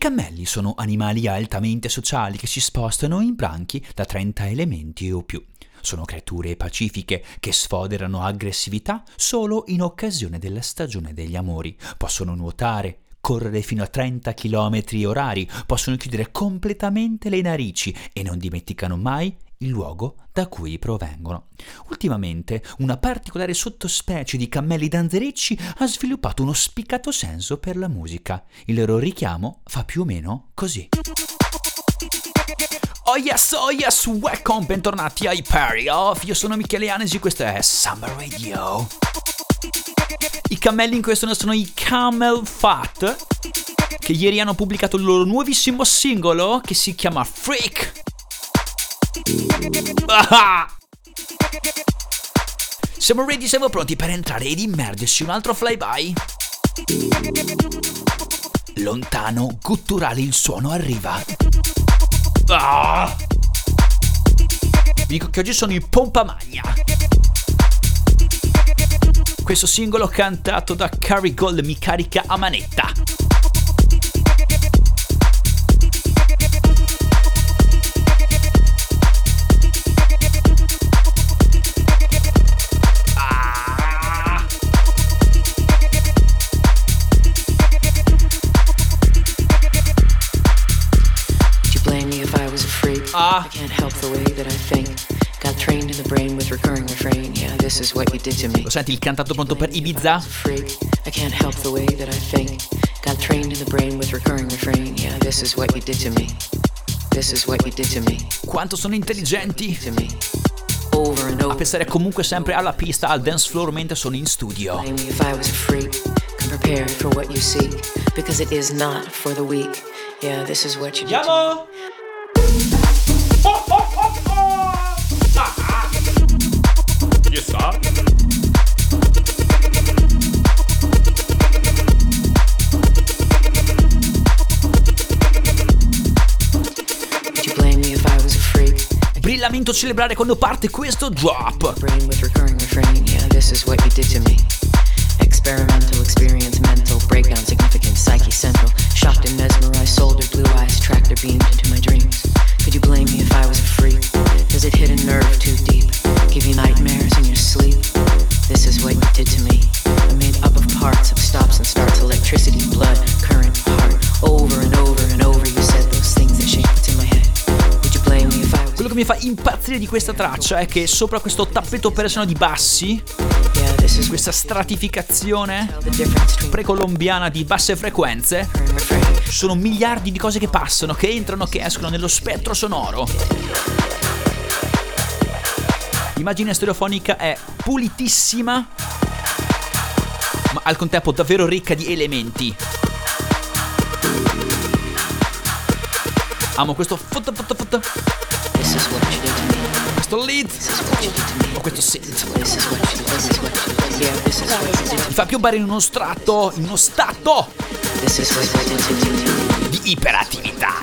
cammelli sono animali altamente sociali che si spostano in branchi da 30 elementi o più. Sono creature pacifiche che sfoderano aggressività solo in occasione della stagione degli amori. Possono nuotare, correre fino a 30 km orari, possono chiudere completamente le narici e non dimenticano mai il luogo da cui provengono. Ultimamente una particolare sottospecie di cammelli danzerecci ha sviluppato uno spiccato senso per la musica. Il loro richiamo fa più o meno così. Oh yes, oh yes, welcome, bentornati ai Party Off. Io sono Michele Anesi, questo è Summer Radio. I cammelli in questione sono i Camel Fat, che ieri hanno pubblicato il loro nuovissimo singolo che si chiama Freak. Ah! Siamo ready, siamo pronti per entrare ed immergersi un altro flyby. Lontano, gutturale il suono arriva. Ah! dico che oggi sono in pompa magna. Questo singolo cantato da Carrie Gold mi carica a manetta. Lo senti il cantato pronto per Ibiza? Freak. I can't help the way that I think. Got trained in the brain with recurring refrain. Yeah, this is what you did to me. This is what you did to me. Quanto sono intelligenti? A pensare comunque sempre alla pista, al dance floor mentre sono in studio. Prepared for what you seek. Because it is not for the weak. Yeah, this is what you did Brillamento celebrare quando parte questo drop. Brain with recurring refrain, yeah, this is what you did to me. Experimental, experience, mental, breakdown, significant, psyche central. Shocked and mesmerized, soldered blue eyes, tractor beamed into my dreams. Could you blame me if I was a freak? Mi fa impazzire di questa traccia è che sopra questo tappeto persiano di bassi, questa stratificazione precolombiana di basse frequenze, sono miliardi di cose che passano, che entrano, che escono nello spettro sonoro. L'immagine stereofonica è pulitissima, ma al contempo davvero ricca di elementi. Amo questo foto foto foto, Questo lead This is what you did to me. o questo synth. Mi fa piombare in uno strato, in uno stato di iperattività.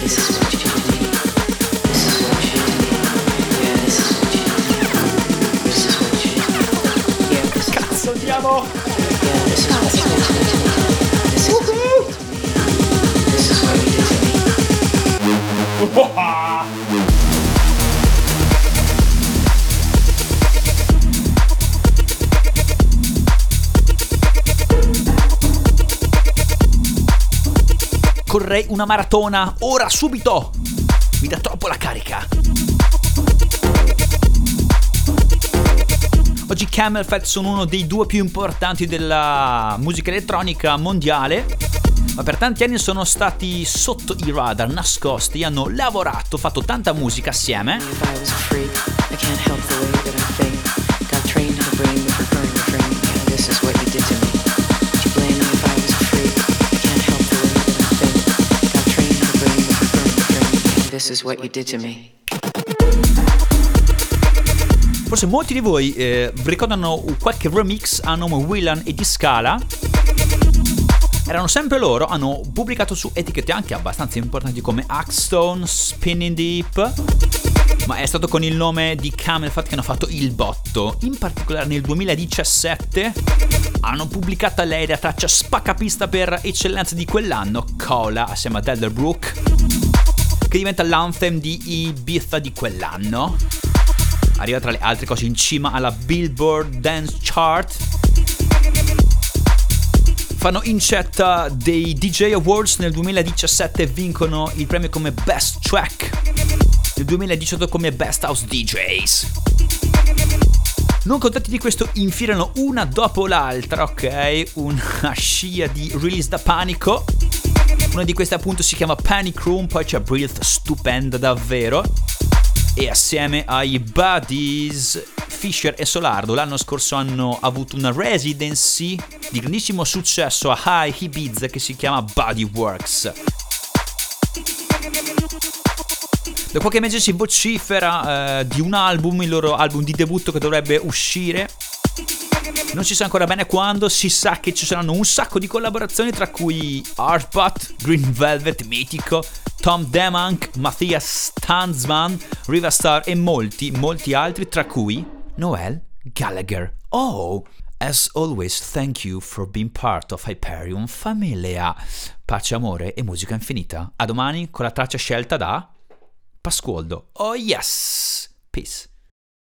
This is Correi una maratona, ora, subito! Mi dà troppo la carica. Oggi Camel Fat sono uno dei due più importanti della musica elettronica mondiale, ma per tanti anni sono stati sotto i radar, nascosti, hanno lavorato, fatto tanta musica assieme. Forse molti di voi eh, ricordano qualche remix a nome Willan e di Scala. Erano sempre loro, hanno pubblicato su etichette anche abbastanza importanti come Axstone, Spinning Deep. Ma è stato con il nome di Camel Fat che hanno fatto il botto. In particolare nel 2017 hanno pubblicato a lei la traccia spaccapista per eccellenza di quell'anno, Cola, assieme ad Elderbrook, che diventa l'anthem di Ibiza di quell'anno. Arriva tra le altre cose in cima alla Billboard Dance Chart fanno incetta dei DJ Awards nel 2017 e vincono il premio come Best Track, nel 2018 come Best House DJs. Non contenti di questo, infilano una dopo l'altra, ok? Una scia di release da panico. Una di queste appunto si chiama Panic Room, poi c'è Breath, stupenda davvero. E assieme ai Buddies Fisher e Solardo l'anno scorso hanno avuto una residency di grandissimo successo a High Ibiza che si chiama Bodyworks. Da qualche mese si vocifera eh, di un album, il loro album di debutto che dovrebbe uscire. Non si sa ancora bene quando, si sa che ci saranno un sacco di collaborazioni tra cui Artbot, Green Velvet, Mitico, Tom Demank, Matthias Tanzman, Riva Star e molti, molti altri tra cui Noel Gallagher. Oh, as always, thank you for being part of Hyperion Familia. Pace, amore e musica infinita. A domani con la traccia scelta da Pasqualdo. Oh yes! Peace.